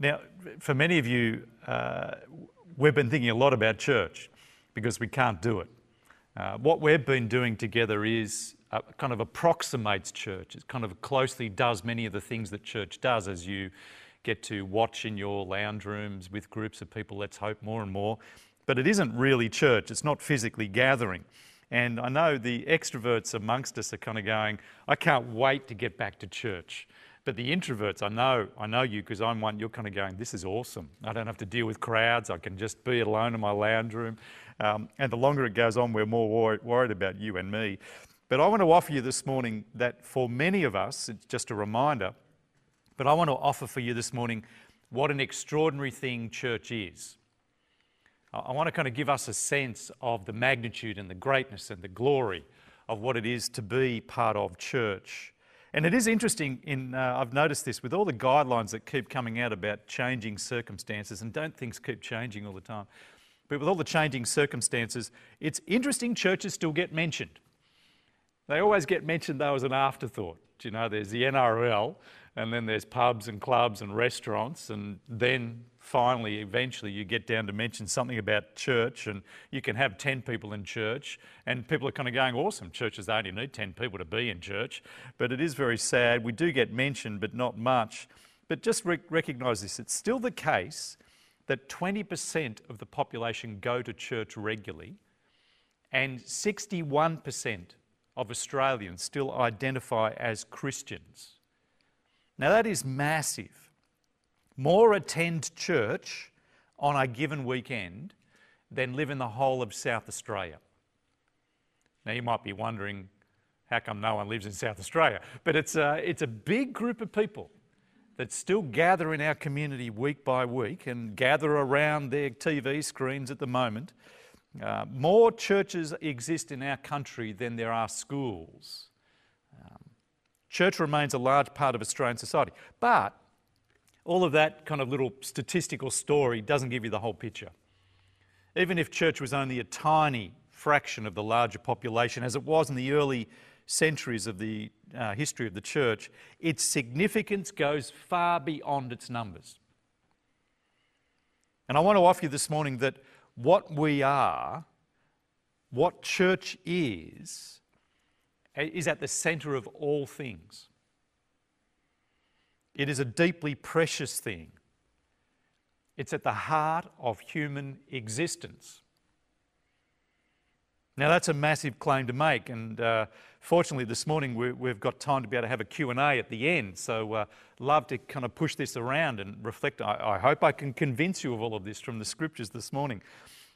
Now, for many of you, uh, we've been thinking a lot about church because we can't do it. Uh, what we've been doing together is kind of approximates church. It kind of closely does many of the things that church does as you get to watch in your lounge rooms with groups of people, let's hope more and more. But it isn't really church, it's not physically gathering. And I know the extroverts amongst us are kind of going, I can't wait to get back to church. But the introverts, I know, I know you because I'm one, you're kind of going, this is awesome. I don't have to deal with crowds. I can just be alone in my lounge room. Um, and the longer it goes on, we're more worried, worried about you and me. But I want to offer you this morning that for many of us, it's just a reminder, but I want to offer for you this morning what an extraordinary thing church is. I want to kind of give us a sense of the magnitude and the greatness and the glory of what it is to be part of church. And it is interesting, in, uh, I've noticed this with all the guidelines that keep coming out about changing circumstances, and don't things keep changing all the time. But with all the changing circumstances, it's interesting churches still get mentioned. They always get mentioned though as an afterthought. Do You know, there's the NRL, and then there's pubs and clubs and restaurants, and then finally, eventually, you get down to mention something about church, and you can have 10 people in church, and people are kind of going, Awesome, churches only need 10 people to be in church. But it is very sad. We do get mentioned, but not much. But just re- recognise this it's still the case that 20% of the population go to church regularly, and 61% of Australians still identify as Christians. Now, that is massive. More attend church on a given weekend than live in the whole of South Australia. Now, you might be wondering, how come no one lives in South Australia? But it's a, it's a big group of people that still gather in our community week by week and gather around their TV screens at the moment. Uh, more churches exist in our country than there are schools. Um, church remains a large part of Australian society. But all of that kind of little statistical story doesn't give you the whole picture. Even if church was only a tiny fraction of the larger population, as it was in the early centuries of the uh, history of the church, its significance goes far beyond its numbers. And I want to offer you this morning that what we are, what church is, is at the centre of all things. It is a deeply precious thing. It's at the heart of human existence. Now that's a massive claim to make, and uh, Fortunately, this morning we, have got time to be able to have a Q&A at the end, so uh, love to kind of push this around and reflect. I, I hope I can convince you of all of this from the scriptures this morning,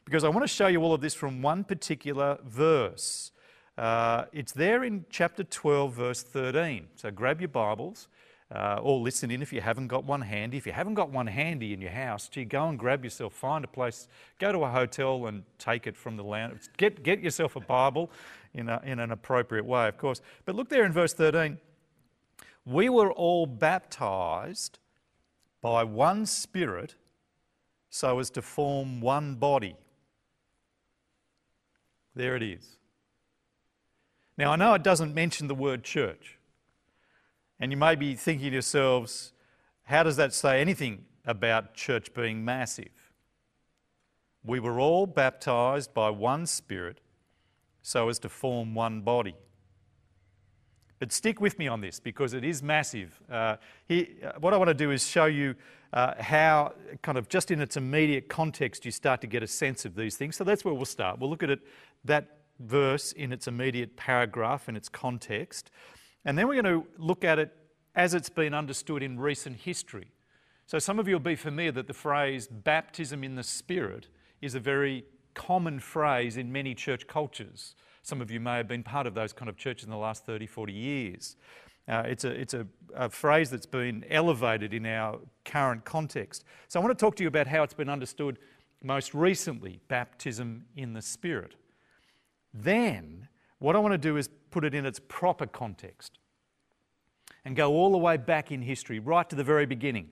because I want to show you all of this from one particular verse. Uh, it's there in chapter 12, verse 13. So grab your Bibles uh, or listen in if you haven't got one handy. If you haven't got one handy in your house, gee, go and grab yourself, find a place, go to a hotel and take it from the lounge. Get, get yourself a Bible in, a, in an appropriate way, of course. But look there in verse 13. We were all baptized by one Spirit so as to form one body. There it is. Now, I know it doesn't mention the word church. And you may be thinking to yourselves, how does that say anything about church being massive? We were all baptized by one Spirit so as to form one body. But stick with me on this because it is massive. Uh, here, uh, what I want to do is show you uh, how, kind of just in its immediate context, you start to get a sense of these things. So that's where we'll start. We'll look at it, that verse in its immediate paragraph, in its context. And then we're going to look at it as it's been understood in recent history. So some of you will be familiar that the phrase baptism in the Spirit is a very common phrase in many church cultures. Some of you may have been part of those kind of churches in the last 30, 40 years. Uh, it's a, it's a, a, phrase that's been elevated in our current context. So I want to talk to you about how it's been understood most recently baptism in the Spirit. Then, what I want to do is put it in its proper context and go all the way back in history, right to the very beginning,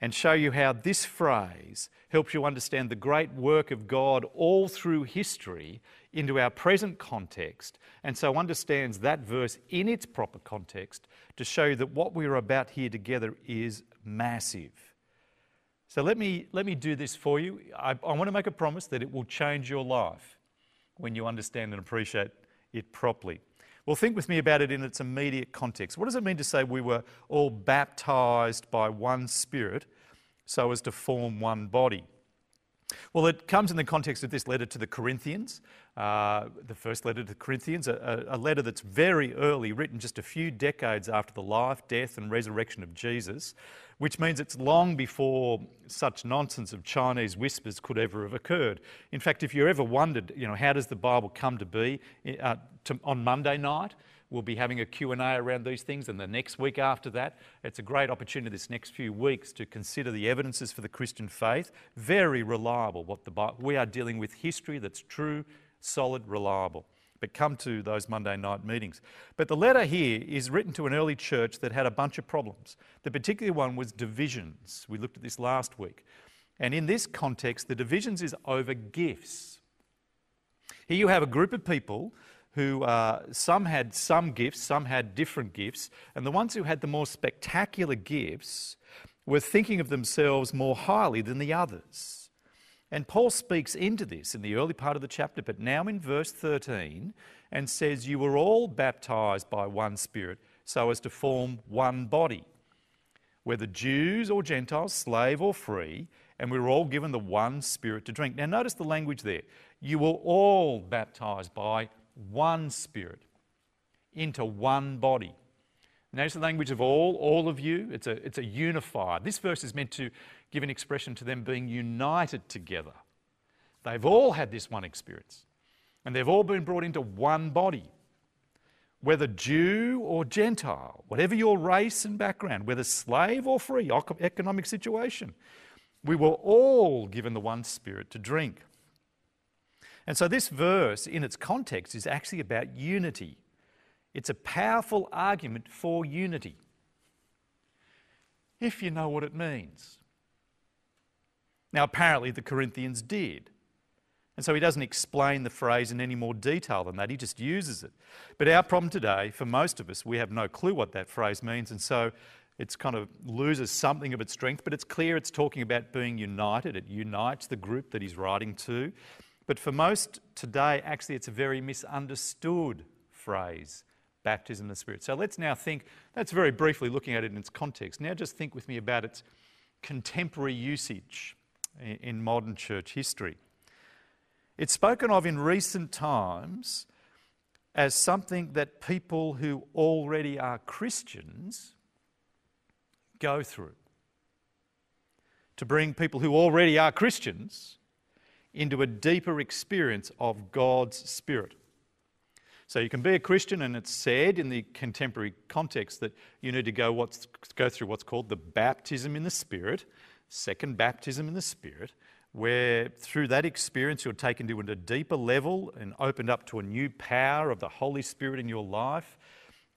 and show you how this phrase helps you understand the great work of God all through history into our present context, and so understands that verse in its proper context to show you that what we are about here together is massive. So let me, let me do this for you. I, I want to make a promise that it will change your life when you understand and appreciate it properly. Well, think with me about it in its immediate context. What does it mean to say we were all baptized by one Spirit so as to form one body? Well, it comes in the context of this letter to the Corinthians, uh, the first letter to the Corinthians, a, a, letter that's very early, written just a few decades after the life, death, and resurrection of Jesus, which means it's long before such nonsense of Chinese whispers could ever have occurred. In fact, if you ever wondered, you know, how does the Bible come to be uh, to, on Monday night? We'll be having a Q&A around these things and the next week after that. It's a great opportunity this next few weeks to consider the evidences for the Christian faith. Very reliable what the Bible, we are dealing with history that's true, solid, reliable. But come to those Monday night meetings. But the letter here is written to an early church that had a bunch of problems. The particular one was divisions. We looked at this last week. And in this context, the divisions is over gifts. Here you have a group of people who uh, some had some gifts, some had different gifts, and the ones who had the more spectacular gifts were thinking of themselves more highly than the others. And Paul speaks into this in the early part of the chapter, but now in verse 13, and says, You were all baptized by one Spirit so as to form one body, whether Jews or Gentiles, slave or free, and we were all given the one Spirit to drink. Now, notice the language there. You were all baptized by one spirit into one body. Notice the language of all, all of you. It's a, it's a unified. This verse is meant to give an expression to them being united together. They've all had this one experience, and they've all been brought into one body. Whether Jew or Gentile, whatever your race and background, whether slave or free, economic situation, we were all given the one spirit to drink. And so, this verse, in its context, is actually about unity. It's a powerful argument for unity, if you know what it means. Now, apparently, the Corinthians did. And so he doesn't explain the phrase in any more detail than that, he just uses it. But our problem today, for most of us, we have no clue what that phrase means, and so it's kind of loses something of its strength, but it's clear it's talking about being united. It unites the group that he's writing to. But for most today, actually, it's a very misunderstood phrase baptism in the Spirit. So let's now think, that's very briefly looking at it in its context. Now just think with me about its contemporary usage in modern church history. It's spoken of in recent times as something that people who already are Christians go through. To bring people who already are Christians into a deeper experience of God's Spirit. So you can be a Christian, and it's said in the contemporary context that you need to go, what's, go through what's called the baptism in the Spirit, second baptism in the Spirit, where through that experience you're taken to a deeper level and opened up to a new power of the Holy Spirit in your life,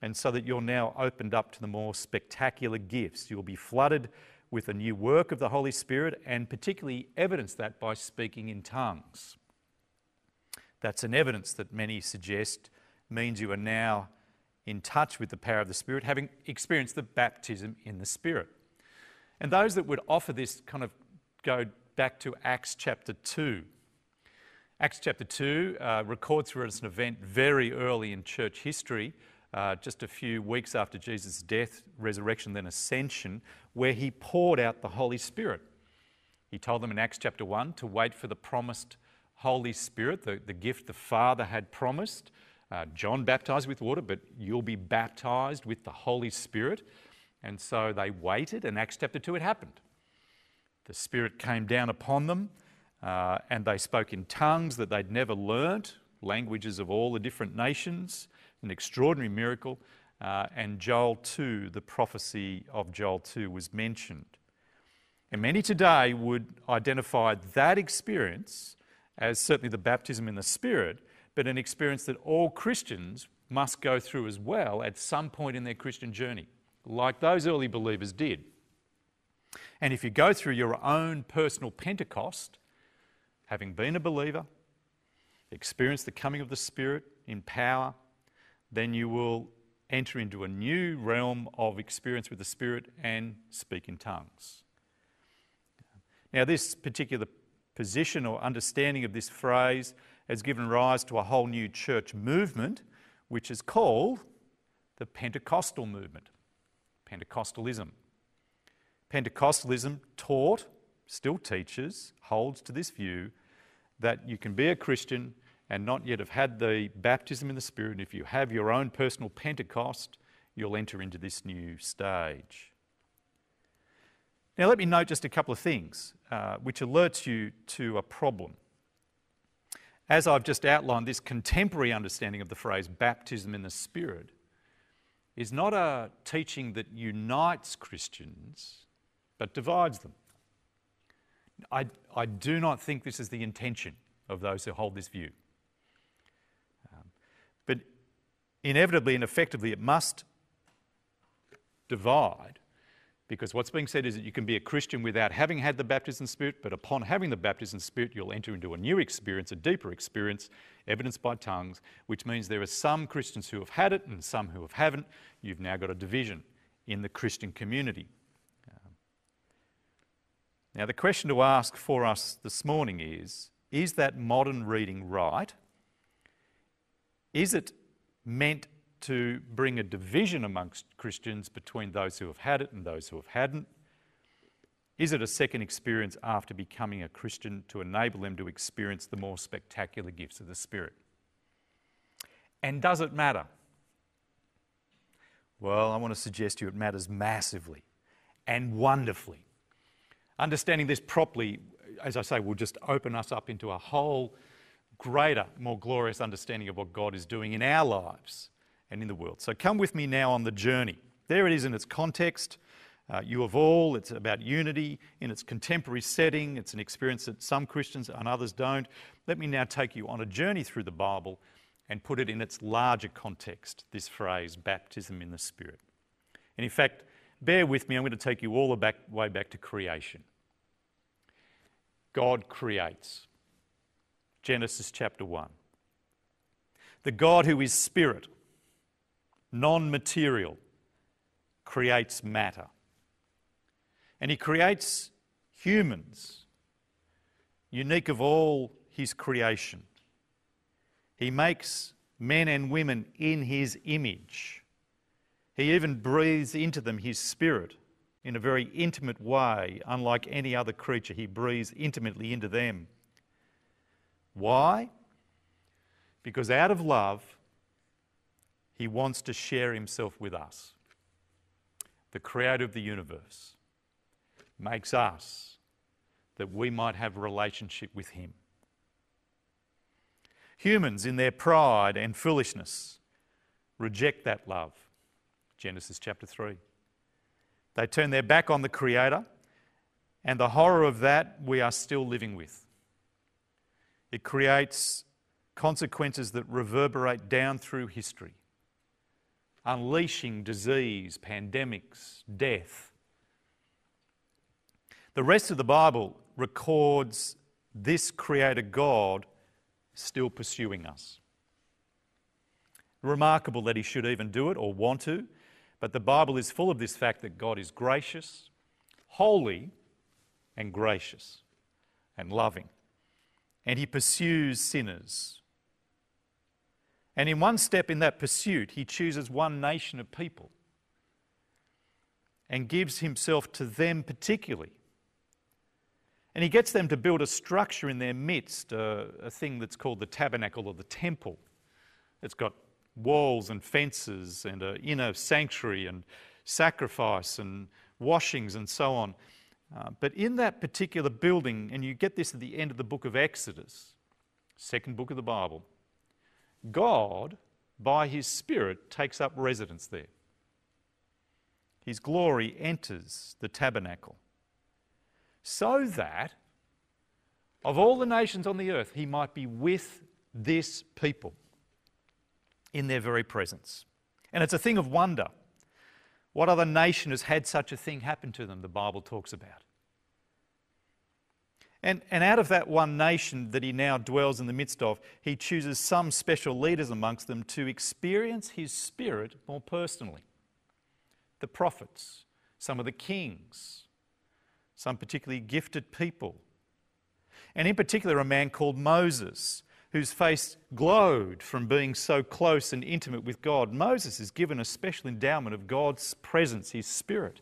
and so that you're now opened up to the more spectacular gifts. You'll be flooded with a new work of the Holy Spirit and particularly evidence that by speaking in tongues. That's an evidence that many suggest means you are now in touch with the power of the Spirit, having experienced the baptism in the Spirit. And those that would offer this kind of go back to Acts chapter 2. Acts chapter 2 uh, records for us an event very early in church history uh, just a few weeks after Jesus' death, resurrection, then ascension, where he poured out the Holy Spirit. He told them in Acts chapter 1 to wait for the promised Holy Spirit, the, the gift the Father had promised. Uh, John baptized with water, but you'll be baptized with the Holy Spirit. And so they waited, and Acts chapter 2, it happened. The Spirit came down upon them, uh, and they spoke in tongues that they'd never learnt, languages of all the different nations an extraordinary miracle. Uh, and Joel 2, the prophecy of Joel 2, was mentioned. And many today would identify that experience as certainly the baptism in the Spirit, but an experience that all Christians must go through as well at some point in their Christian journey, like those early believers did. And if you go through your own personal Pentecost, having been a believer, experienced the coming of the Spirit in power, then you will enter into a new realm of experience with the Spirit and speak in tongues. Now, this particular position or understanding of this phrase has given rise to a whole new church movement, which is called the Pentecostal movement, Pentecostalism. Pentecostalism taught, still teaches, holds to this view that you can be a Christian and not yet have had the baptism in the Spirit. and If you have your own personal Pentecost, you'll enter into this new stage. Now, let me note just a couple of things uh, which alerts you to a problem. As I've just outlined, this contemporary understanding of the phrase baptism in the Spirit is not a teaching that unites Christians, but divides them. I, I do not think this is the intention of those who hold this view. Um, but inevitably and effectively, it must divide because what's being said is that you can be a Christian without having had the baptism spirit, but upon having the baptism spirit, you'll enter into a new experience, a deeper experience, evidenced by tongues, which means there are some Christians who have had it and some who have haven't. You've now got a division in the Christian community. Now, the question to ask for us this morning is is that modern reading right? Is it meant to bring a division amongst Christians between those who have had it and those who have hadn't? Is it a second experience after becoming a Christian to enable them to experience the more spectacular gifts of the Spirit? And does it matter? Well, I want to suggest to you it matters massively and wonderfully. Understanding this properly, as I say, will just open us up into a whole greater, more glorious understanding of what God is doing in our lives and in the world. So come with me now on the journey. There it is in its context. Uh, you of all, it's about unity in its contemporary setting. It's an experience that some Christians and others don't. Let me now take you on a journey through the Bible and put it in its larger context, this phrase, baptism in the Spirit. And in fact, bear with me, I'm going to take you all the back, way back to creation. God creates. Genesis chapter 1. The God who is spirit non material, creates matter. And he creates humans, unique of all his creation. He makes men and women in his image. He even breathes into them his spirit in a very intimate way, unlike any other creature. He breathes intimately into them. Why? Because out of love, he wants to share himself with us. The creator of the universe makes us that we might have a relationship with him. Humans, in their pride and foolishness, reject that love. Genesis chapter 3. They turn their back on the Creator, and the horror of that we are still living with. It creates consequences that reverberate down through history unleashing disease, pandemics, death. The rest of the Bible records this Creator God still pursuing us. Remarkable that He should even do it or want to, but the Bible is full of this fact that God is gracious, holy, and gracious and loving. And He pursues sinners and in one step in that pursuit, he chooses one nation of people and gives himself to them particularly. And he gets them to build a structure in their midst, a, a thing that's called the tabernacle or the temple. It's got walls and fences and an inner sanctuary and sacrifice and washings and so on. Uh, but in that particular building, and you get this at the end of the book of Exodus, second book of the Bible, God, by His Spirit, takes up residence there. His glory enters the tabernacle so that of all the nations on the earth, He might be with this people in their very presence. And it's a thing of wonder. What other nation has had such a thing happen to them, the Bible talks about? And, and out of that one nation that he now dwells in the midst of, he chooses some special leaders amongst them to experience his spirit more personally. The prophets, some of the kings, some particularly gifted people. And in particular, a man called Moses, whose face glowed from being so close and intimate with God. Moses is given a special endowment of God's presence, his spirit.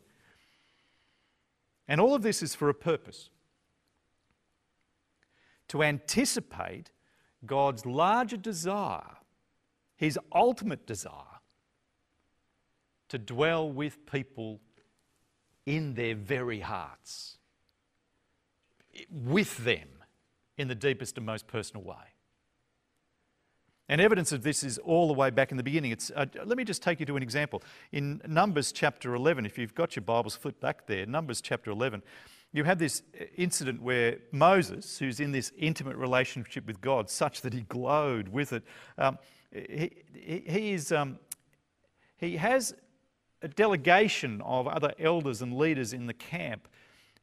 And all of this is for a purpose to anticipate God's larger desire, his ultimate desire, to dwell with people in their very hearts, with them in the deepest and most personal way. And evidence of this is all the way back in the beginning. Uh, let me just take you to an example. In Numbers chapter 11, if you've got your Bibles flipped back there, Numbers chapter 11, you have this incident where Moses, who's in this intimate relationship with God, such that he glowed with it, um, he, he, he, is, um, he has a delegation of other elders and leaders in the camp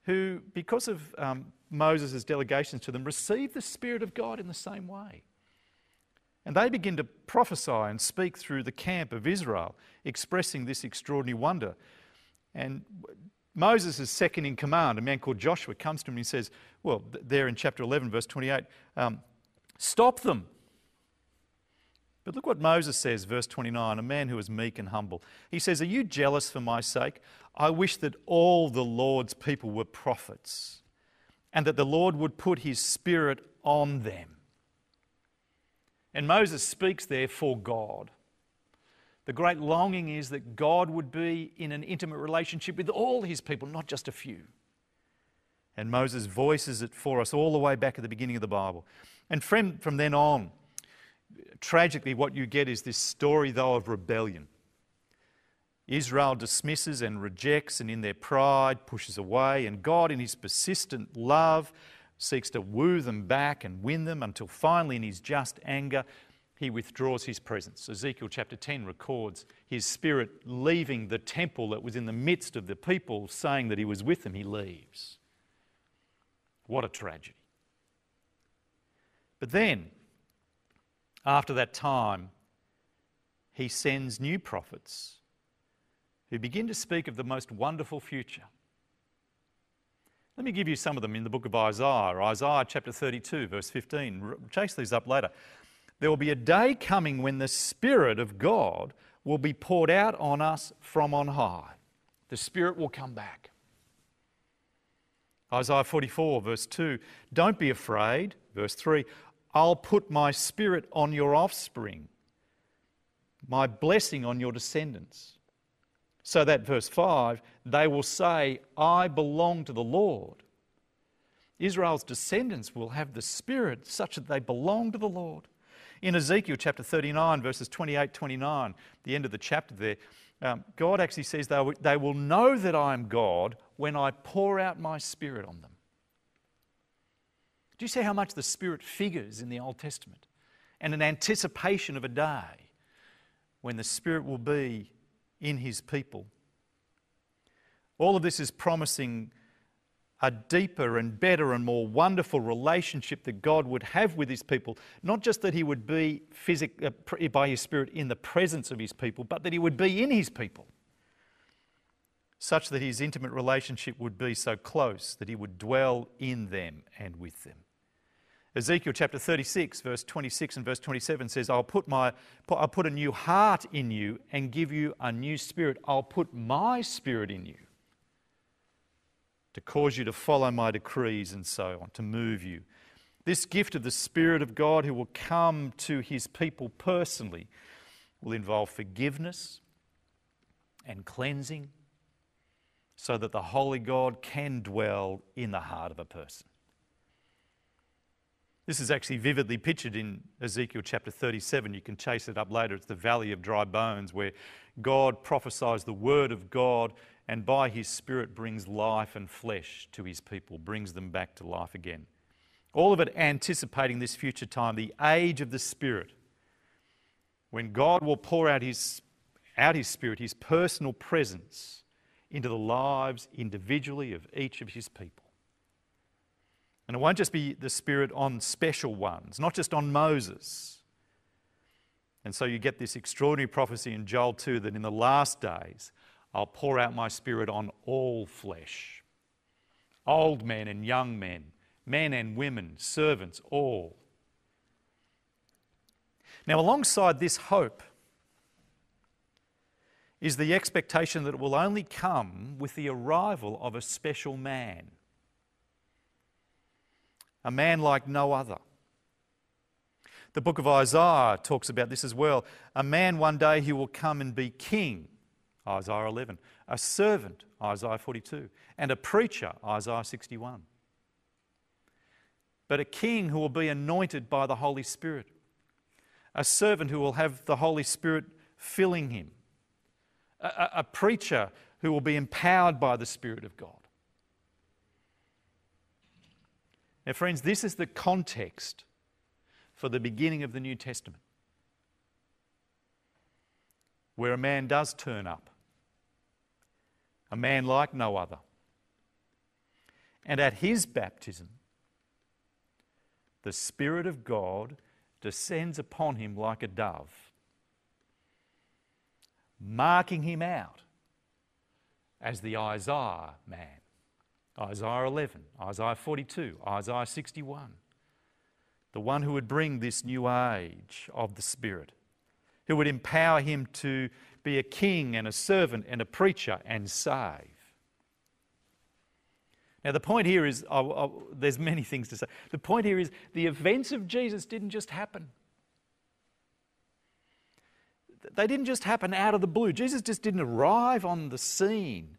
who, because of um, Moses' delegations to them, receive the Spirit of God in the same way. And they begin to prophesy and speak through the camp of Israel, expressing this extraordinary wonder. And Moses is second in command. A man called Joshua comes to him and he says, Well, there in chapter 11, verse 28, um, stop them. But look what Moses says, verse 29, a man who is meek and humble. He says, Are you jealous for my sake? I wish that all the Lord's people were prophets and that the Lord would put his spirit on them. And Moses speaks there for God. The great longing is that God would be in an intimate relationship with all his people, not just a few. And Moses voices it for us all the way back at the beginning of the Bible. And from, from then on, tragically, what you get is this story, though, of rebellion. Israel dismisses and rejects, and in their pride pushes away, and God, in his persistent love, seeks to woo them back and win them until finally, in his just anger, he withdraws his presence. Ezekiel chapter 10 records his spirit leaving the temple that was in the midst of the people, saying that he was with them. He leaves. What a tragedy. But then, after that time, he sends new prophets who begin to speak of the most wonderful future. Let me give you some of them in the book of Isaiah, Isaiah chapter 32, verse 15. Chase these up later. There will be a day coming when the Spirit of God will be poured out on us from on high. The Spirit will come back. Isaiah 44, verse 2 Don't be afraid. Verse 3 I'll put my Spirit on your offspring, my blessing on your descendants. So that, verse 5, they will say, I belong to the Lord. Israel's descendants will have the Spirit such that they belong to the Lord. In Ezekiel chapter 39, verses 28 29, the end of the chapter there, um, God actually says they will, they will know that I am God when I pour out my Spirit on them. Do you see how much the Spirit figures in the Old Testament? And an anticipation of a day when the Spirit will be in His people. All of this is promising a deeper and better and more wonderful relationship that God would have with his people. Not just that he would be physic- uh, by his Spirit in the presence of his people, but that he would be in his people. Such that his intimate relationship would be so close that he would dwell in them and with them. Ezekiel chapter 36, verse 26 and verse 27 says, I'll put, my, I'll put a new heart in you and give you a new spirit. I'll put my spirit in you to cause you to follow my decrees and so on, to move you. This gift of the Spirit of God who will come to his people personally will involve forgiveness and cleansing so that the Holy God can dwell in the heart of a person. This is actually vividly pictured in Ezekiel chapter 37. You can chase it up later. It's the valley of dry bones where God prophesies the word of God and by his Spirit brings life and flesh to his people, brings them back to life again. All of it anticipating this future time, the age of the Spirit, when God will pour out his, out his Spirit, his personal presence, into the lives individually of each of his people. And it won't just be the Spirit on special ones, not just on Moses. And so you get this extraordinary prophecy in Joel 2 that in the last days, I'll pour out my spirit on all flesh. old men and young men, men and women, servants, all. Now, alongside this hope is the expectation that it will only come with the arrival of a special man, a man like no other. The book of Isaiah talks about this as well. A man one day he will come and be king, Isaiah 11, a servant, Isaiah 42, and a preacher, Isaiah 61. But a king who will be anointed by the Holy Spirit, a servant who will have the Holy Spirit filling him, a, a preacher who will be empowered by the Spirit of God. Now, friends, this is the context for the beginning of the New Testament, where a man does turn up, a man like no other. And at his baptism, the Spirit of God descends upon him like a dove, marking him out as the Isaiah man. Isaiah 11, Isaiah 42, Isaiah 61 the one who would bring this new age of the Spirit, who would empower him to be a king and a servant and a preacher and save. Now, the point here is oh, oh, there's many things to say. The point here is the events of Jesus didn't just happen. They didn't just happen out of the blue. Jesus just didn't arrive on the scene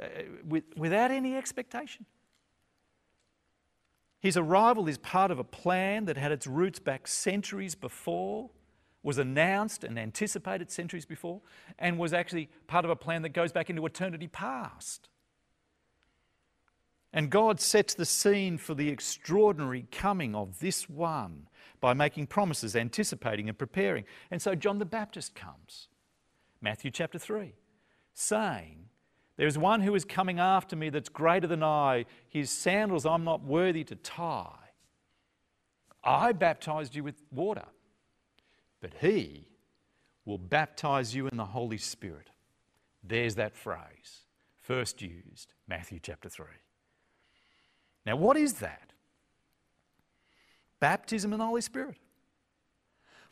Uh, with, without any expectation. His arrival is part of a plan that had its roots back centuries before, was announced and anticipated centuries before, and was actually part of a plan that goes back into eternity past. And God sets the scene for the extraordinary coming of this one by making promises, anticipating, and preparing. And so John the Baptist comes, Matthew chapter 3, saying, there is one who is coming after me that's greater than I. His sandals I'm not worthy to tie. I baptized you with water, but he will baptize you in the Holy Spirit. There's that phrase, first used, Matthew chapter 3. Now, what is that? Baptism in the Holy Spirit.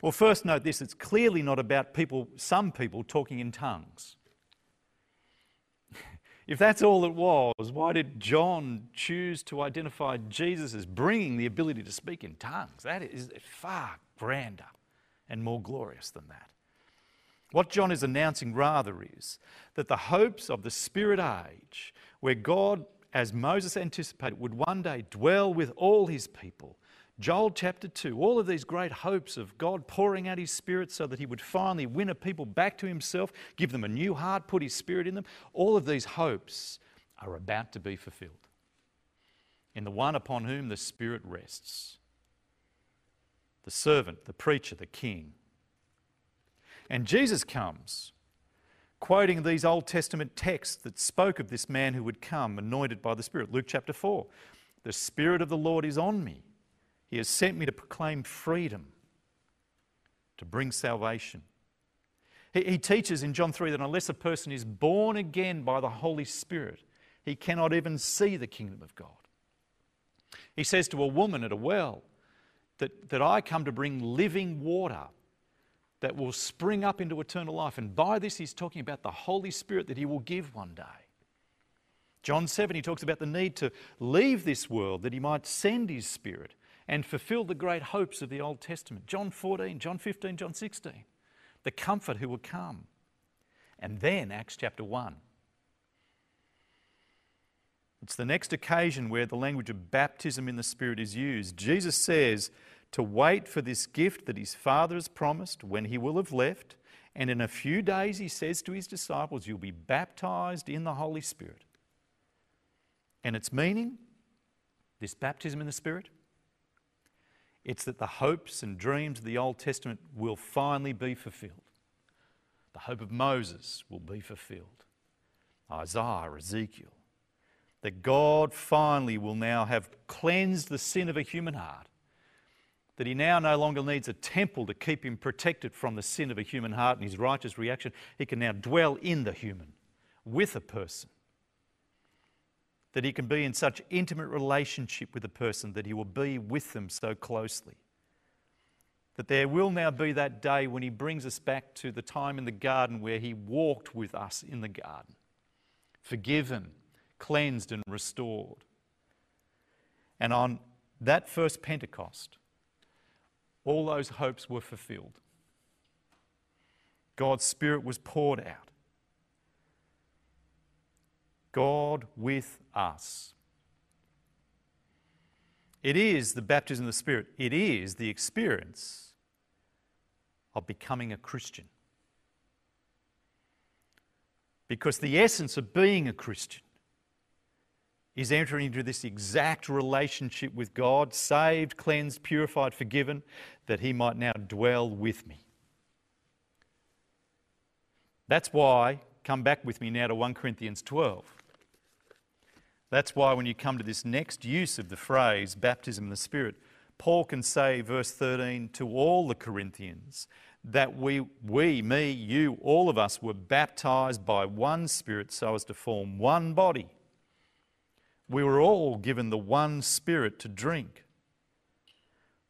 Well, first note this it's clearly not about people, some people talking in tongues. If that's all it was, why did John choose to identify Jesus as bringing the ability to speak in tongues? That is far grander and more glorious than that. What John is announcing rather is that the hopes of the Spirit age, where God, as Moses anticipated, would one day dwell with all his people, Joel chapter 2, all of these great hopes of God pouring out His Spirit so that He would finally win a people back to Himself, give them a new heart, put His Spirit in them, all of these hopes are about to be fulfilled in the one upon whom the Spirit rests the servant, the preacher, the king. And Jesus comes quoting these Old Testament texts that spoke of this man who would come anointed by the Spirit. Luke chapter 4 The Spirit of the Lord is on me he has sent me to proclaim freedom, to bring salvation. He, he, teaches in John 3 that unless a person is born again by the Holy Spirit, he cannot even see the kingdom of God. He says to a woman at a well that, that I come to bring living water that will spring up into eternal life. And by this, he's talking about the Holy Spirit that he will give one day. John 7, he talks about the need to leave this world that he might send his Spirit and fulfill the great hopes of the Old Testament. John 14, John 15, John 16. The comfort who will come. And then Acts chapter 1. It's the next occasion where the language of baptism in the Spirit is used. Jesus says to wait for this gift that his Father has promised when he will have left. And in a few days, he says to his disciples, You'll be baptized in the Holy Spirit. And its meaning, this baptism in the Spirit, it's that the hopes and dreams of the Old Testament will finally be fulfilled. The hope of Moses will be fulfilled. Isaiah, Ezekiel. That God finally will now have cleansed the sin of a human heart. That he now no longer needs a temple to keep him protected from the sin of a human heart and his righteous reaction. He can now dwell in the human, with a person. That he can be in such intimate relationship with a person that he will be with them so closely. That there will now be that day when he brings us back to the time in the garden where he walked with us in the garden, forgiven, cleansed, and restored. And on that first Pentecost, all those hopes were fulfilled. God's Spirit was poured out. God with us. It is the baptism of the Spirit, it is the experience of becoming a Christian. Because the essence of being a Christian is entering into this exact relationship with God, saved, cleansed, purified, forgiven, that He might now dwell with me. That's why, come back with me now to 1 Corinthians 12. That's why when you come to this next use of the phrase baptism in the Spirit, Paul can say, verse 13, to all the Corinthians, that we, we, me, you, all of us were baptized by one Spirit so as to form one body. We were all given the one Spirit to drink.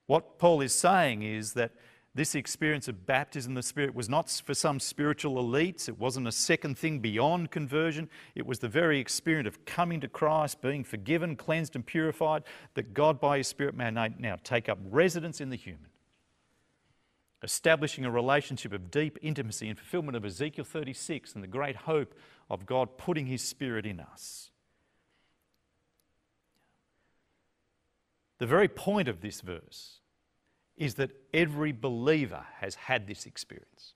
What Paul is saying is that this experience of baptism in the Spirit was not for some spiritual elites. It wasn't a second thing beyond conversion. It was the very experience of coming to Christ, being forgiven, cleansed, and purified, that God by His Spirit may now take up residence in the human, establishing a relationship of deep intimacy and fulfillment of Ezekiel 36 and the great hope of God putting His Spirit in us. The very point of this verse is that every believer has had this experience.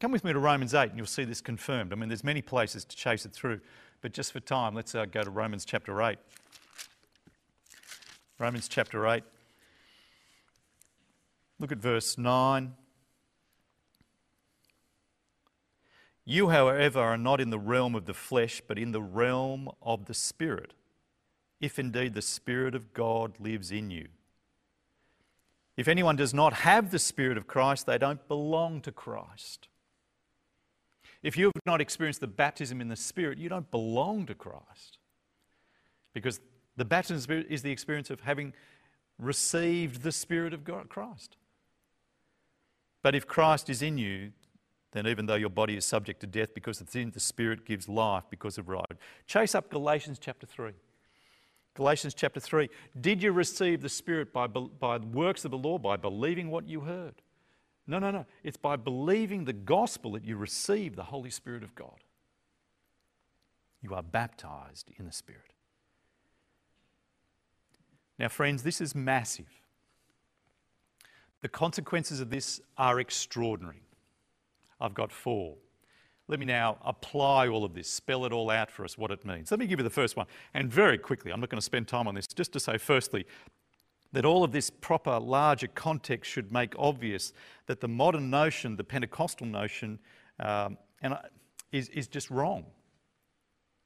Come with me to Romans 8 and you'll see this confirmed. I mean, there's many places to chase it through, but just for time, let's uh, go to Romans chapter 8. Romans chapter 8. Look at verse 9. You, however, are not in the realm of the flesh, but in the realm of the Spirit if indeed the Spirit of God lives in you. If anyone does not have the Spirit of Christ, they don't belong to Christ. If you have not experienced the baptism in the Spirit, you don't belong to Christ. Because the baptism of is the experience of having received the Spirit of God, Christ. But if Christ is in you, then even though your body is subject to death because it's in the Spirit gives life because of right. Chase up Galatians chapter 3. Galatians chapter 3. Did you receive the Spirit by, by works of the law, by believing what you heard? No, no, no. It's by believing the gospel that you receive the Holy Spirit of God. You are baptized in the Spirit. Now, friends, this is massive. The consequences of this are extraordinary. I've got four. Let me now apply all of this, spell it all out for us what it means. Let me give you the first one. And very quickly, I'm not going to spend time on this, just to say, firstly, that all of this proper, larger context should make obvious that the modern notion, the Pentecostal notion, um, and is, is just wrong.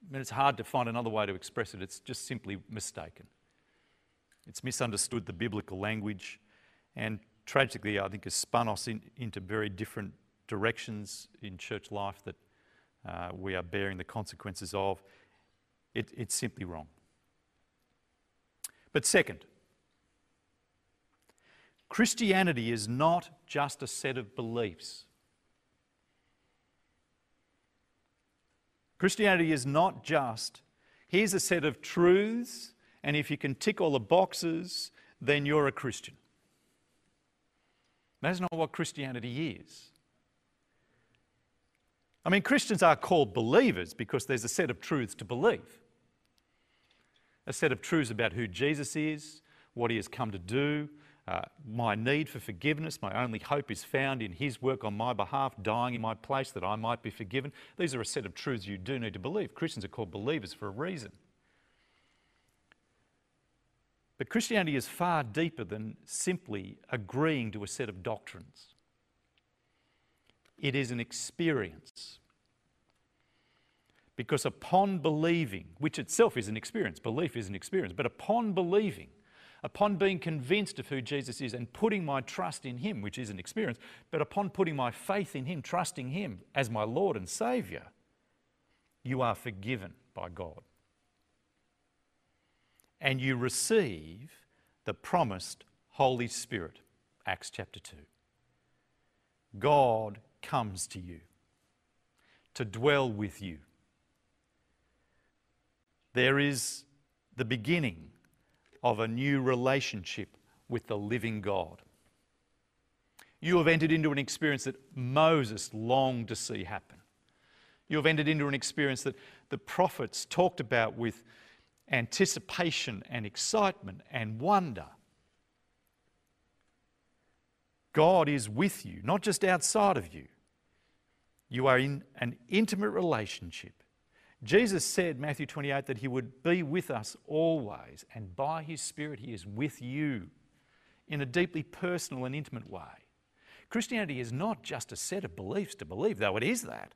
I mean, it's hard to find another way to express it. It's just simply mistaken. It's misunderstood the biblical language, and tragically, I think, has spun us in, into very different directions in church life that uh, we are bearing the consequences of, it, it's simply wrong. But second, Christianity is not just a set of beliefs. Christianity is not just, here's a set of truths, and if you can tick all the boxes, then you're a Christian. That's not what Christianity is. I mean, Christians are called believers because there's a set of truths to believe. A set of truths about who Jesus is, what he has come to do, uh, my need for forgiveness, my only hope is found in his work on my behalf, dying in my place that I might be forgiven. These are a set of truths you do need to believe. Christians are called believers for a reason. But Christianity is far deeper than simply agreeing to a set of doctrines. It is an experience. Because upon believing, which itself is an experience, belief is an experience, but upon believing, upon being convinced of who Jesus is and putting my trust in Him, which is an experience, but upon putting my faith in Him, trusting Him as my Lord and Saviour, you are forgiven by God. And you receive the promised Holy Spirit. Acts chapter 2. God comes to you to dwell with you. There is the beginning of a new relationship with the living God. You have entered into an experience that Moses longed to see happen. You have entered into an experience that the prophets talked about with anticipation and excitement and wonder. God is with you, not just outside of you. You are in an intimate relationship. Jesus said, Matthew 28, that He would be with us always, and by His Spirit, He is with you in a deeply personal and intimate way. Christianity is not just a set of beliefs to believe, though it is that.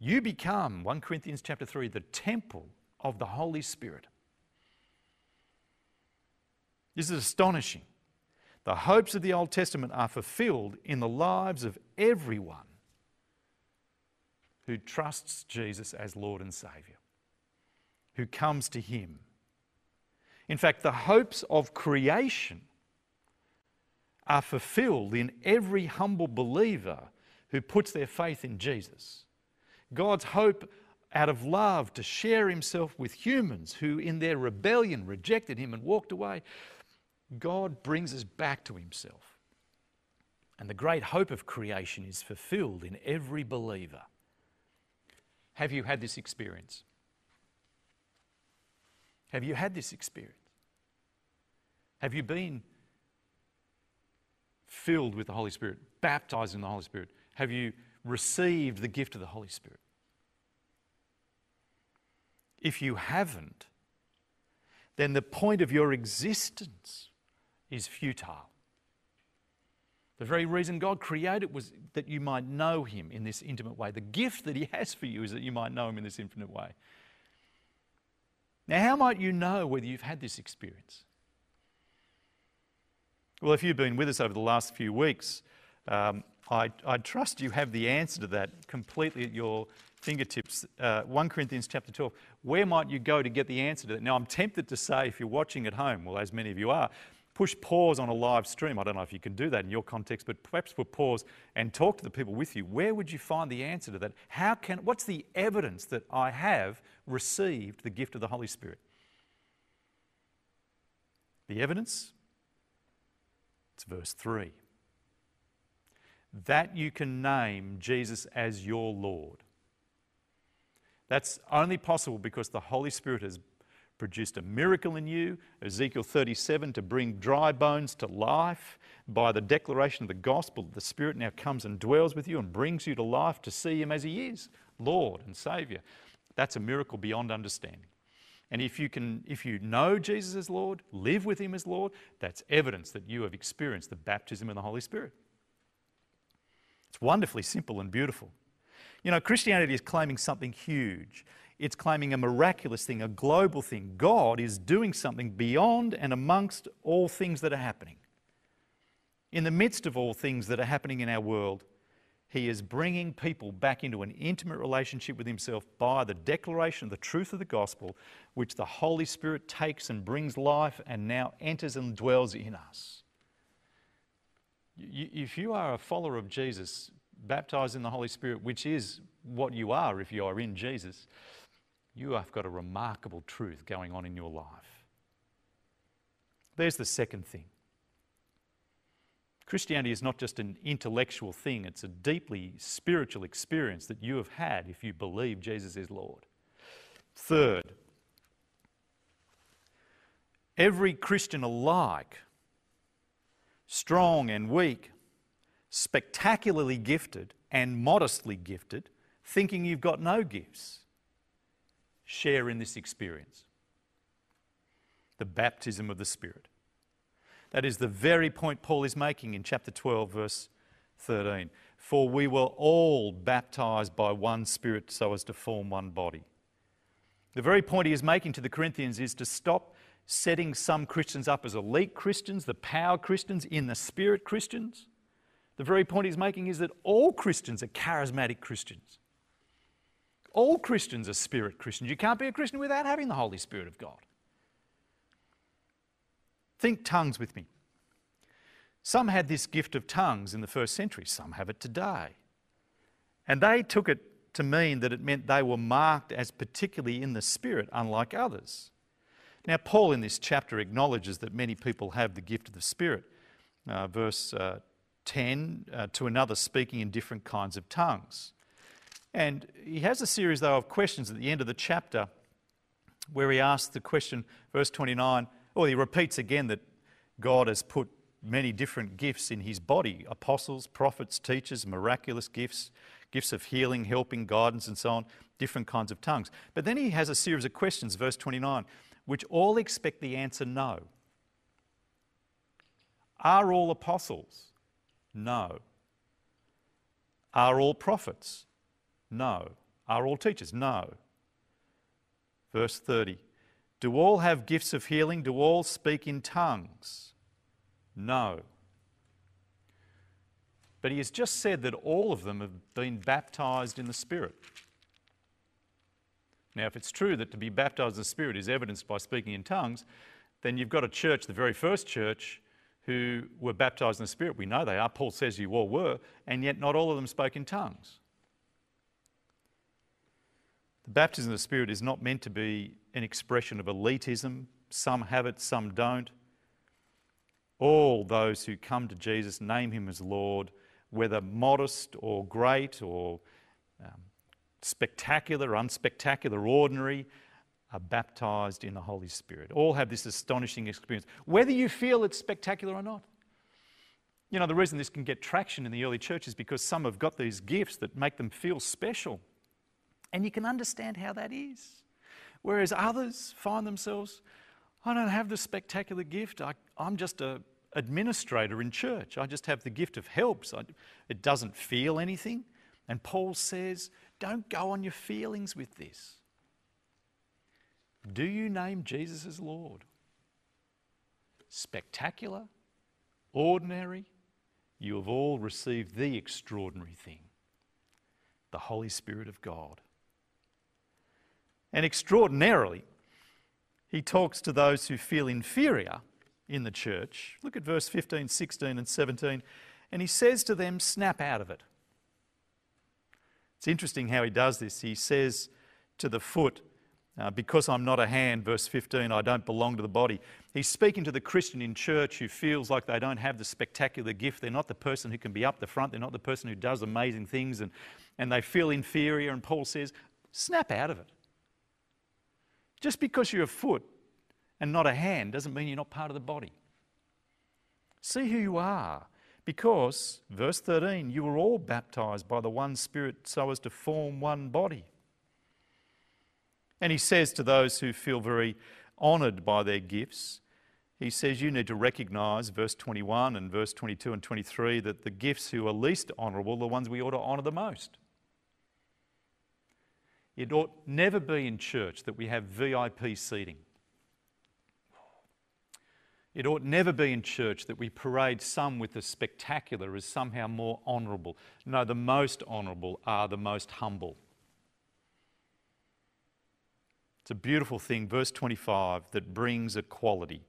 You become, 1 Corinthians chapter 3, the temple of the Holy Spirit. This is astonishing. The hopes of the Old Testament are fulfilled in the lives of everyone who trusts Jesus as Lord and Saviour, who comes to Him. In fact, the hopes of creation are fulfilled in every humble believer who puts their faith in Jesus. God's hope out of love to share himself with humans who, in their rebellion, rejected him and walked away, God brings us back to himself. And the great hope of creation is fulfilled in every believer. Have you had this experience? Have you had this experience? Have you been filled with the Holy Spirit, baptized in the Holy Spirit? Have you received the gift of the Holy Spirit? If you haven't, then the point of your existence is futile. The very reason God created was that you might know Him in this intimate way. The gift that He has for you is that you might know Him in this infinite way. Now, how might you know whether you've had this experience? Well, if you've been with us over the last few weeks, um, I, I, trust you have the answer to that completely at your fingertips. Uh, 1 Corinthians chapter 12. Where might you go to get the answer to that? Now, I'm tempted to say, if you're watching at home, well, as many of you are, push pause on a live stream. I don't know if you can do that in your context, but perhaps put pause and talk to the people with you. Where would you find the answer to that? How can, what's the evidence that I have received the gift of the Holy Spirit? The evidence? It's verse 3. That you can name Jesus as your Lord. That's only possible because the Holy Spirit has produced a miracle in you, Ezekiel 37, to bring dry bones to life by the declaration of the gospel. The Spirit now comes and dwells with you and brings you to life to see Him as He is, Lord and Saviour. That's a miracle beyond understanding. And if you can, if you know Jesus as Lord, live with Him as Lord, that's evidence that you have experienced the baptism in the Holy Spirit. It's wonderfully simple and beautiful. You know, Christianity is claiming something huge. It's claiming a miraculous thing, a global thing. God is doing something beyond and amongst all things that are happening. In the midst of all things that are happening in our world, He is bringing people back into an intimate relationship with Himself by the declaration of the truth of the gospel, which the Holy Spirit takes and brings life and now enters and dwells in us. If you are a follower of Jesus, baptized in the Holy Spirit, which is what you are if you are in Jesus, you have got a remarkable truth going on in your life. There's the second thing. Christianity is not just an intellectual thing, it's a deeply spiritual experience that you have had if you believe Jesus is Lord. Third, every Christian alike, strong and weak, spectacularly gifted and modestly gifted, thinking you've got no gifts, share in this experience the baptism of the Spirit. That is the very point Paul is making in chapter 12, verse 13. For we were all baptized by one Spirit so as to form one body. The very point he is making to the Corinthians is to stop setting some Christians up as elite Christians, the power Christians, in the Spirit Christians. The very point he's making is that all Christians are charismatic Christians. All Christians are spirit Christians. You can't be a Christian without having the Holy Spirit of God. Think tongues with me. Some had this gift of tongues in the first century, some have it today. And they took it to mean that it meant they were marked as particularly in the Spirit, unlike others. Now, Paul in this chapter acknowledges that many people have the gift of the Spirit. Uh, verse uh, 10 uh, to another speaking in different kinds of tongues. And he has a series, though, of questions at the end of the chapter where he asks the question, verse 29, or he repeats again that God has put many different gifts in his body apostles, prophets, teachers, miraculous gifts, gifts of healing, helping, guidance, and so on, different kinds of tongues. But then he has a series of questions, verse 29, which all expect the answer no. Are all apostles? No. Are all prophets? No. Are all teachers? No. Verse 30 Do all have gifts of healing? Do all speak in tongues? No. But he has just said that all of them have been baptized in the Spirit. Now, if it's true that to be baptized in the Spirit is evidenced by speaking in tongues, then you've got a church, the very first church, who were baptized in the Spirit. We know they are. Paul says you all were, and yet not all of them spoke in tongues. The baptism of the Spirit is not meant to be an expression of elitism. Some have it, some don't. All those who come to Jesus, name him as Lord, whether modest or great or um, spectacular, unspectacular, ordinary, are baptized in the Holy Spirit. All have this astonishing experience, whether you feel it's spectacular or not. You know, the reason this can get traction in the early church is because some have got these gifts that make them feel special. And you can understand how that is. Whereas others find themselves, I don't have the spectacular gift. I, am just a administrator in church. I just have the gift of helps. It doesn't feel anything. And Paul says, don't go on your feelings with this. Do you name Jesus as Lord? Spectacular? Ordinary? You have all received the extraordinary thing the Holy Spirit of God. And extraordinarily, he talks to those who feel inferior in the church. Look at verse 15, 16, and 17. And he says to them, Snap out of it. It's interesting how he does this. He says to the foot, uh, because I'm not a hand, verse 15, I don't belong to the body. He's speaking to the Christian in church who feels like they don't have the spectacular gift. They're not the person who can be up the front. They're not the person who does amazing things and, and they feel inferior. And Paul says, snap out of it. Just because you're a foot and not a hand doesn't mean you're not part of the body. See who you are. Because, verse 13, you were all baptized by the one Spirit so as to form one body. And he says to those who feel very honoured by their gifts, he says you need to recognise, verse 21 and verse 22 and 23, that the gifts who are least honourable are the ones we ought to honour the most. It ought never be in church that we have VIP seating. It ought never be in church that we parade some with the spectacular as somehow more honourable. No, the most honourable are the most humble. It's a beautiful thing, verse 25, that brings equality,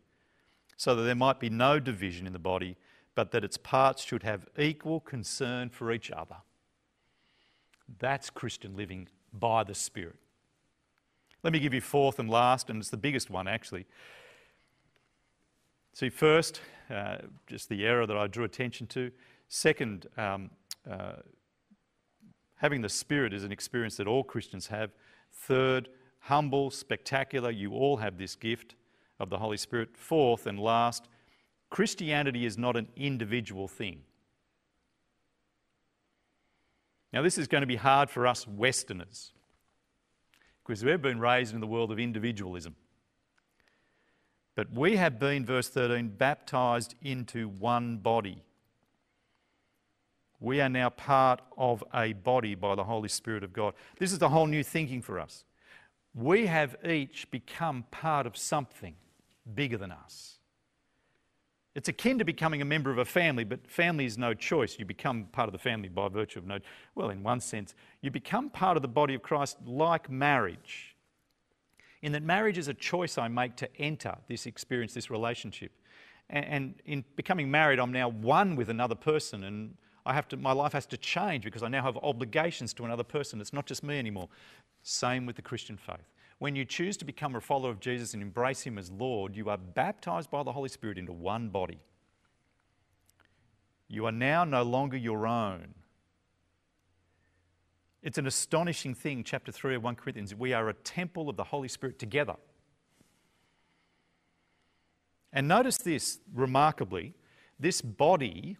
so that there might be no division in the body, but that its parts should have equal concern for each other. That's Christian living by the Spirit. Let me give you fourth and last, and it's the biggest one actually. See, first, uh, just the error that I drew attention to. Second, um, uh, having the Spirit is an experience that all Christians have. Third, humble, spectacular, you all have this gift of the Holy Spirit. Fourth and last, Christianity is not an individual thing. Now, this is going to be hard for us Westerners because we've been raised in the world of individualism. But we have been, verse 13, baptized into one body. We are now part of a body by the Holy Spirit of God. This is the whole new thinking for us. We have each become part of something bigger than us. It's akin to becoming a member of a family, but family is no choice. You become part of the family by virtue of no, well, in one sense, you become part of the body of Christ like marriage. In that marriage is a choice I make to enter this experience, this relationship. And in becoming married, I'm now one with another person, and I have to, my life has to change because I now have obligations to another person. It's not just me anymore. Same with the Christian faith. When you choose to become a follower of Jesus and embrace Him as Lord, you are baptized by the Holy Spirit into one body. You are now no longer your own. It's an astonishing thing, chapter 3 of 1 Corinthians. We are a temple of the Holy Spirit together. And notice this remarkably this body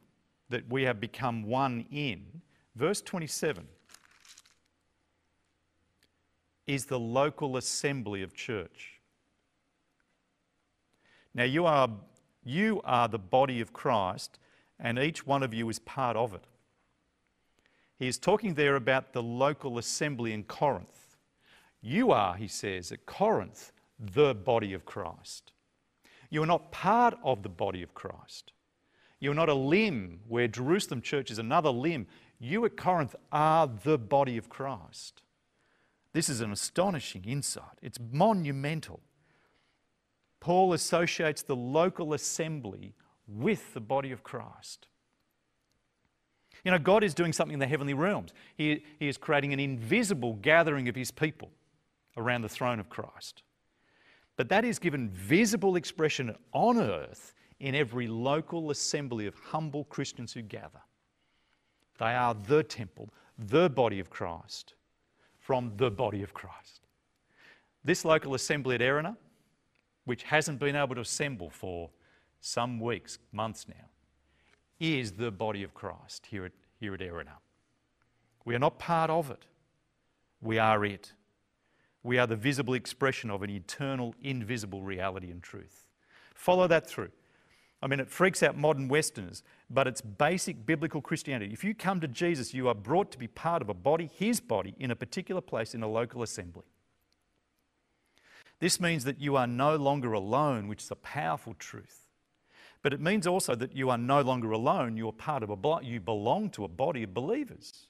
that we have become one in, verse 27 is the local assembly of church. Now, you are, you are the body of Christ, and each one of you is part of it. He is talking there about the local assembly in Corinth. You are, he says, at Corinth, the body of Christ. You are not part of the body of Christ. You are not a limb where Jerusalem church is another limb. You at Corinth are the body of Christ. This is an astonishing insight. It's monumental. Paul associates the local assembly with the body of Christ. You know, God is doing something in the heavenly realms. He, he is creating an invisible gathering of His people around the throne of Christ. But that is given visible expression on earth in every local assembly of humble Christians who gather. They are the temple, the body of Christ from the body of Christ. This local assembly at Erina, which hasn't been able to assemble for some weeks, months now, is the body of Christ here at, here at Erina. We are not part of it, we are it. We are the visible expression of an eternal, invisible reality and truth. Follow that through. I mean, it freaks out modern Westerners, but it's basic biblical Christianity. If you come to Jesus, you are brought to be part of a body, his body, in a particular place in a local assembly. This means that you are no longer alone, which is a powerful truth. But it means also that you are no longer alone, you are part of a body, you belong to a body of believers.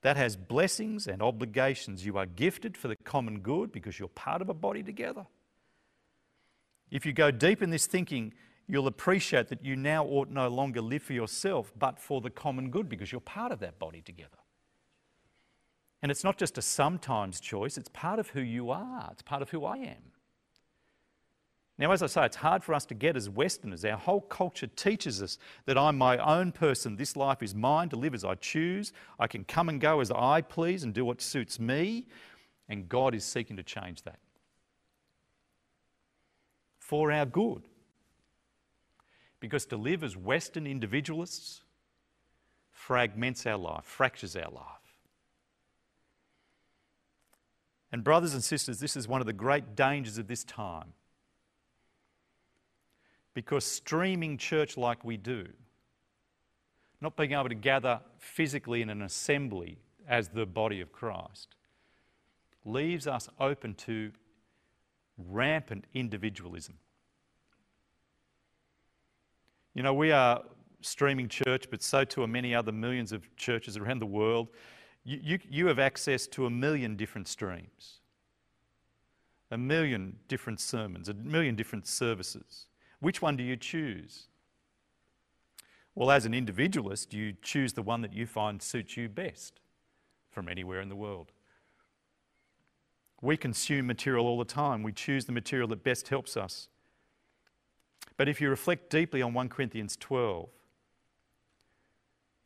That has blessings and obligations. You are gifted for the common good because you're part of a body together. If you go deep in this thinking, you'll appreciate that you now ought no longer live for yourself, but for the common good because you're part of that body together. And it's not just a sometimes choice, it's part of who you are, it's part of who I am. Now, as I say, it's hard for us to get as Westerners. Our whole culture teaches us that I'm my own person. This life is mine to live as I choose. I can come and go as I please and do what suits me. And God is seeking to change that for our good. Because to live as Western individualists fragments our life, fractures our life. And, brothers and sisters, this is one of the great dangers of this time. Because streaming church like we do, not being able to gather physically in an assembly as the body of Christ, leaves us open to rampant individualism. You know, we are streaming church, but so too are many other millions of churches around the world. You, you, you have access to a million different streams, a million different sermons, a million different services. Which one do you choose? Well, as an individualist, you choose the one that you find suits you best from anywhere in the world. We consume material all the time. We choose the material that best helps us. But if you reflect deeply on 1 Corinthians 12,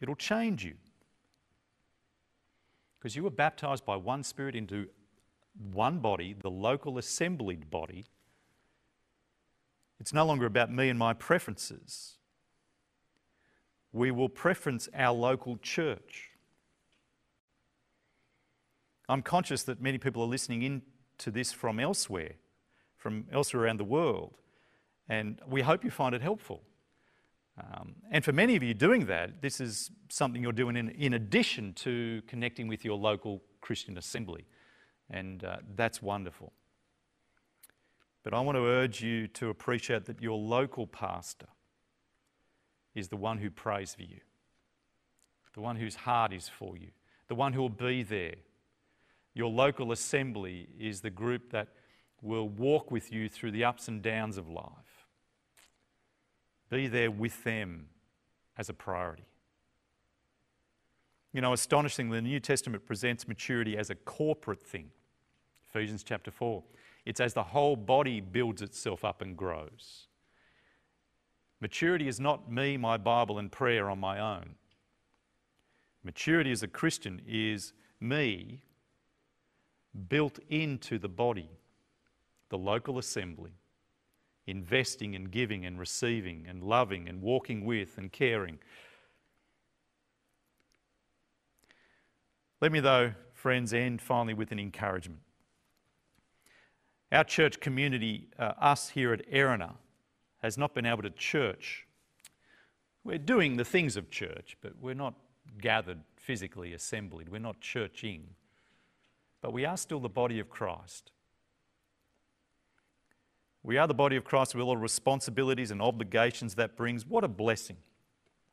it'll change you. Because you were baptized by one Spirit into one body, the local assembled body. It's no longer about me and my preferences. We will preference our local church. I'm conscious that many people are listening in to this from elsewhere, from elsewhere around the world, and we hope you find it helpful. Um, and for many of you doing that, this is something you're doing in, in addition to connecting with your local Christian assembly, and uh, that's wonderful. But I want to urge you to appreciate that your local pastor is the one who prays for you, the one whose heart is for you, the one who will be there. Your local assembly is the group that will walk with you through the ups and downs of life. Be there with them as a priority. You know, astonishingly, the New Testament presents maturity as a corporate thing. Ephesians chapter 4. It's as the whole body builds itself up and grows. Maturity is not me, my Bible, and prayer on my own. Maturity as a Christian is me built into the body, the local assembly, investing and giving and receiving and loving and walking with and caring. Let me, though, friends, end finally with an encouragement. Our church community, uh, us here at Erina, has not been able to church. We're doing the things of church, but we're not gathered physically assembled. We're not churching. But we are still the body of Christ. We are the body of Christ with all the responsibilities and obligations that brings. What a blessing.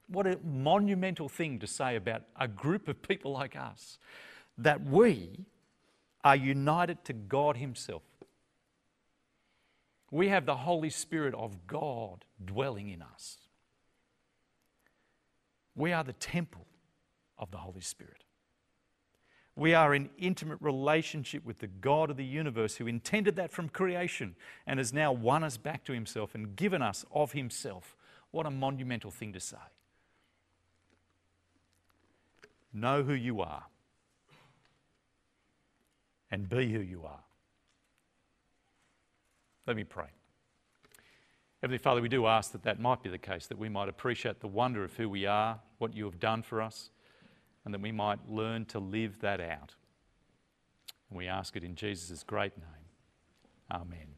What a monumental thing to say about a group of people like us that we are united to God Himself. We have the Holy Spirit of God dwelling in us. We are the temple of the Holy Spirit. We are in intimate relationship with the God of the universe who intended that from creation and has now won us back to Himself and given us of Himself. What a monumental thing to say. Know who you are and be who you are. Let me pray. Heavenly Father, we do ask that that might be the case, that we might appreciate the wonder of who we are, what you have done for us, and that we might learn to live that out. And we ask it in Jesus' great name. Amen.